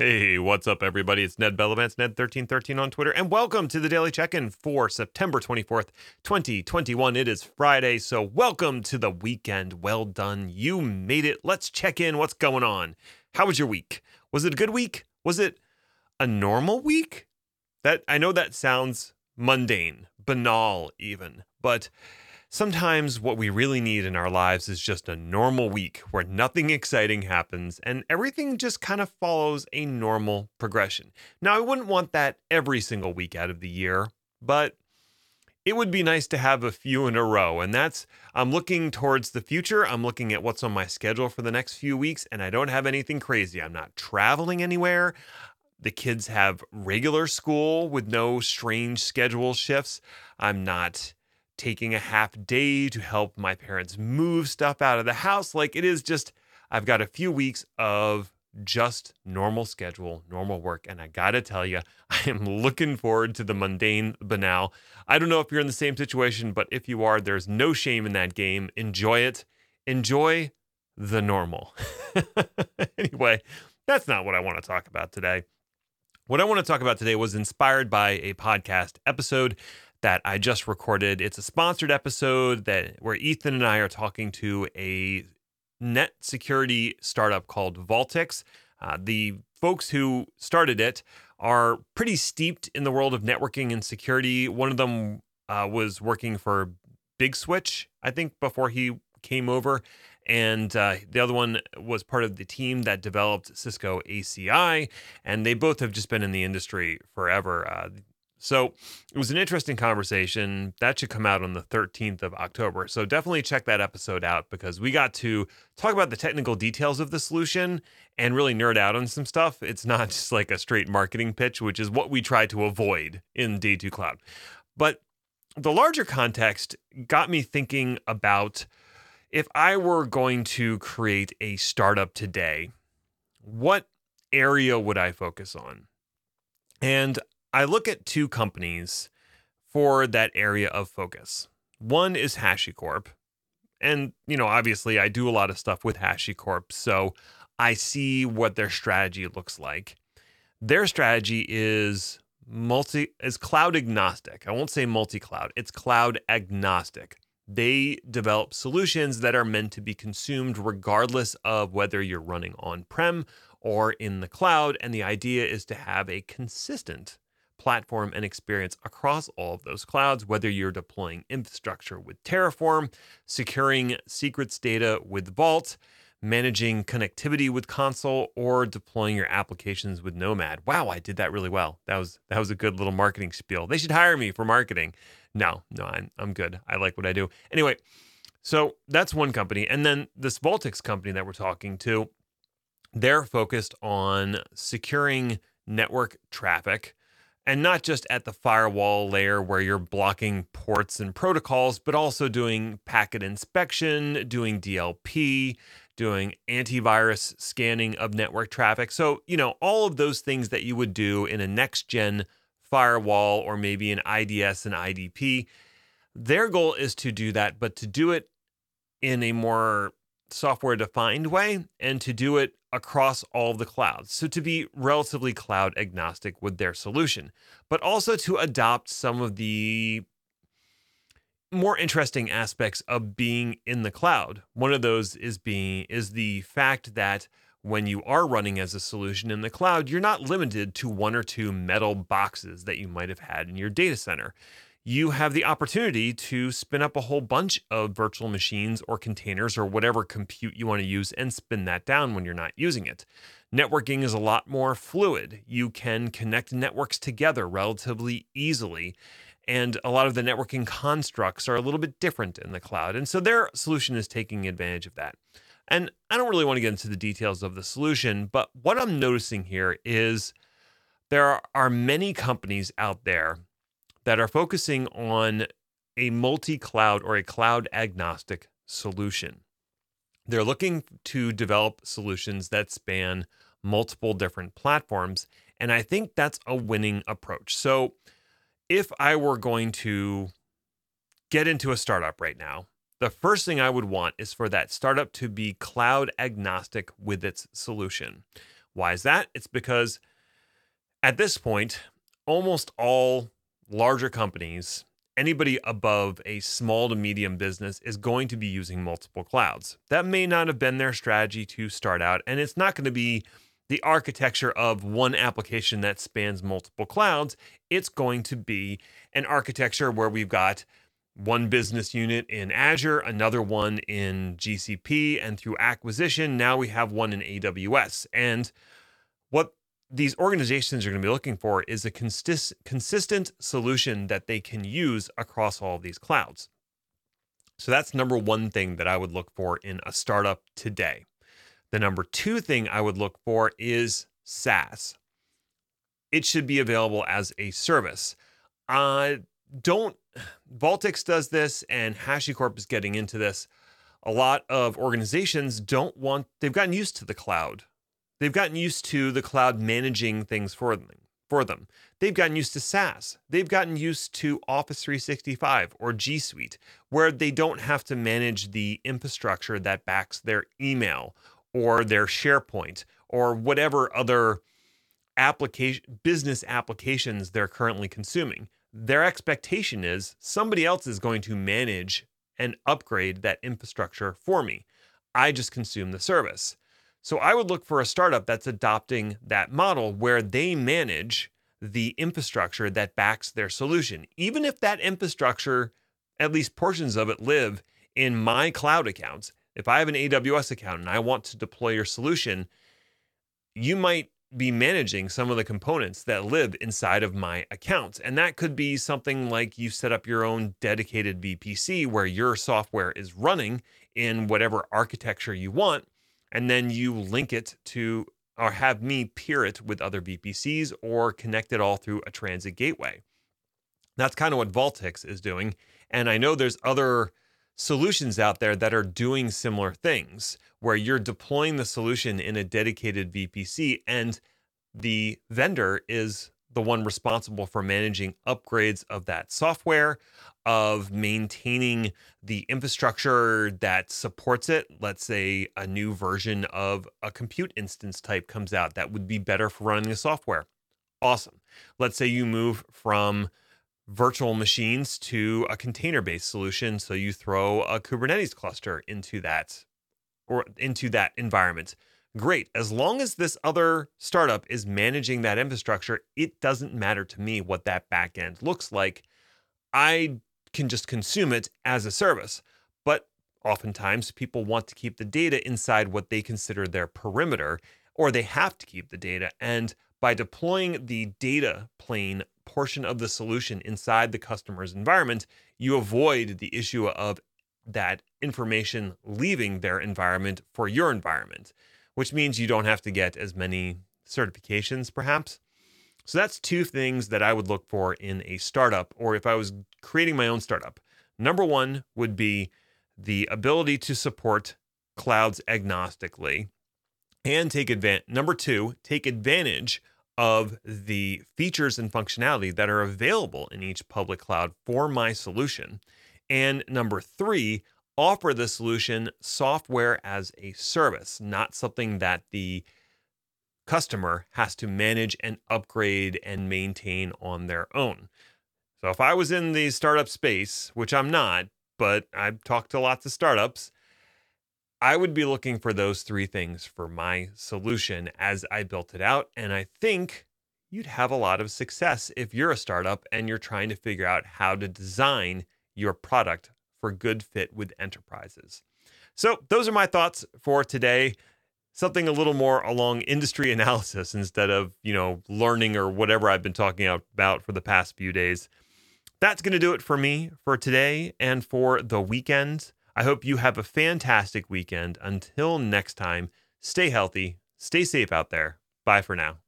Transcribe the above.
Hey, what's up, everybody? It's Ned Bellavance, Ned1313 on Twitter, and welcome to the Daily Check In for September 24th, 2021. It is Friday, so welcome to the weekend. Well done. You made it. Let's check in. What's going on? How was your week? Was it a good week? Was it a normal week? That I know that sounds mundane, banal, even, but Sometimes what we really need in our lives is just a normal week where nothing exciting happens and everything just kind of follows a normal progression. Now, I wouldn't want that every single week out of the year, but it would be nice to have a few in a row. And that's, I'm looking towards the future. I'm looking at what's on my schedule for the next few weeks, and I don't have anything crazy. I'm not traveling anywhere. The kids have regular school with no strange schedule shifts. I'm not taking a half day to help my parents move stuff out of the house. Like it is just, I've got a few weeks of just normal schedule, normal work. And I got to tell you, I am looking forward to the mundane banal. I don't know if you're in the same situation, but if you are, there's no shame in that game. Enjoy it. Enjoy the normal. anyway, that's not what I want to talk about today. What I want to talk about today was inspired by a podcast episode that I just recorded. It's a sponsored episode that where Ethan and I are talking to a net security startup called Valtix. Uh, the folks who started it are pretty steeped in the world of networking and security. One of them uh, was working for Big Switch, I think, before he came over. And uh, the other one was part of the team that developed Cisco ACI. And they both have just been in the industry forever. So it was an interesting conversation. That should come out on the 13th of October. So definitely check that episode out because we got to talk about the technical details of the solution and really nerd out on some stuff. It's not just like a straight marketing pitch, which is what we try to avoid in Day2 Cloud. But the larger context got me thinking about if I were going to create a startup today, what area would I focus on? And I look at two companies for that area of focus. One is HashiCorp. And, you know, obviously I do a lot of stuff with HashiCorp, so I see what their strategy looks like. Their strategy is multi is cloud agnostic. I won't say multi-cloud. It's cloud agnostic. They develop solutions that are meant to be consumed regardless of whether you're running on-prem or in the cloud, and the idea is to have a consistent platform and experience across all of those clouds, whether you're deploying infrastructure with Terraform, securing secrets data with Vault, managing connectivity with Consul or deploying your applications with Nomad. Wow, I did that really well. That was that was a good little marketing spiel. They should hire me for marketing. No, no, I'm, I'm good. I like what I do. Anyway, so that's one company. And then this Valtix company that we're talking to, they're focused on securing network traffic and not just at the firewall layer where you're blocking ports and protocols, but also doing packet inspection, doing DLP, doing antivirus scanning of network traffic. So, you know, all of those things that you would do in a next gen firewall or maybe an IDS and IDP. Their goal is to do that, but to do it in a more software defined way and to do it across all the clouds. So to be relatively cloud agnostic with their solution, but also to adopt some of the more interesting aspects of being in the cloud. One of those is being is the fact that when you are running as a solution in the cloud, you're not limited to one or two metal boxes that you might have had in your data center you have the opportunity to spin up a whole bunch of virtual machines or containers or whatever compute you want to use and spin that down when you're not using it. Networking is a lot more fluid. You can connect networks together relatively easily. And a lot of the networking constructs are a little bit different in the cloud. And so their solution is taking advantage of that. And I don't really want to get into the details of the solution, but what I'm noticing here is there are many companies out there that are focusing on a multi cloud or a cloud agnostic solution. They're looking to develop solutions that span multiple different platforms. And I think that's a winning approach. So, if I were going to get into a startup right now, the first thing I would want is for that startup to be cloud agnostic with its solution. Why is that? It's because at this point, almost all larger companies, anybody above a small to medium business is going to be using multiple clouds. That may not have been their strategy to start out, and it's not going to be the architecture of one application that spans multiple clouds. It's going to be an architecture where we've got one business unit in Azure, another one in GCP, and through acquisition, now we have one in AWS. And what these organizations are going to be looking for is a consist- consistent solution that they can use across all of these clouds. So that's number one thing that I would look for in a startup today. The number two thing I would look for is SaaS. It should be available as a service. Uh, don't Valtix does this, and HashiCorp is getting into this. A lot of organizations don't want, they've gotten used to the cloud. They've gotten used to the cloud managing things for them. For them. They've gotten used to SaaS. They've gotten used to Office 365 or G Suite, where they don't have to manage the infrastructure that backs their email or their SharePoint or whatever other application business applications they're currently consuming their expectation is somebody else is going to manage and upgrade that infrastructure for me. I just consume the service. So I would look for a startup that's adopting that model where they manage the infrastructure that backs their solution. Even if that infrastructure, at least portions of it, live in my cloud accounts. If I have an AWS account and I want to deploy your solution, you might be managing some of the components that live inside of my accounts. And that could be something like you set up your own dedicated VPC where your software is running in whatever architecture you want. And then you link it to or have me peer it with other VPCs or connect it all through a transit gateway. That's kind of what Valtix is doing. And I know there's other solutions out there that are doing similar things where you're deploying the solution in a dedicated VPC and the vendor is the one responsible for managing upgrades of that software, of maintaining the infrastructure that supports it. Let's say a new version of a compute instance type comes out that would be better for running the software. Awesome. Let's say you move from virtual machines to a container based solution. So you throw a Kubernetes cluster into that or into that environment. Great. As long as this other startup is managing that infrastructure, it doesn't matter to me what that backend looks like. I can just consume it as a service. But oftentimes people want to keep the data inside what they consider their perimeter, or they have to keep the data. And by deploying the data plane portion of the solution inside the customer's environment, you avoid the issue of that information leaving their environment for your environment, which means you don't have to get as many certifications, perhaps. So that's two things that I would look for in a startup, or if I was creating my own startup. Number one would be the ability to support clouds agnostically and take advantage. Number two, take advantage of the features and functionality that are available in each public cloud for my solution. And number three, offer the solution software as a service, not something that the customer has to manage and upgrade and maintain on their own. So if I was in the startup space, which I'm not, but I've talked to lots of startups, I would be looking for those three things for my solution as I built it out. And I think you'd have a lot of success if you're a startup and you're trying to figure out how to design your product for good fit with enterprises. So, those are my thoughts for today. Something a little more along industry analysis instead of, you know, learning or whatever I've been talking about for the past few days. That's going to do it for me for today and for the weekend. I hope you have a fantastic weekend. Until next time, stay healthy, stay safe out there. Bye for now.